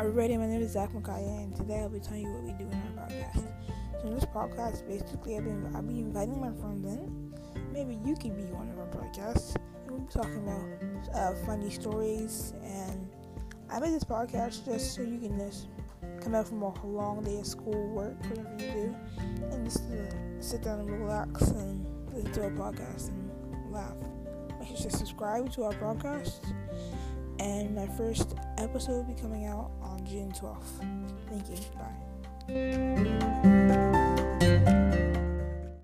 everybody, my name is Zach Makaya, and today I'll be telling you what we do in our podcast. So in this podcast, basically, I've been I'll be inviting my friends in. Maybe you could be one of our podcasts, and we'll be talking about uh, funny stories. And I made this podcast just so you can just come out from a long day of school, work, whatever you do, and just uh, sit down and relax and listen to our podcast and laugh. Make sure to subscribe to our podcast and my first episode will be coming out on June 12th. Thank you. Bye.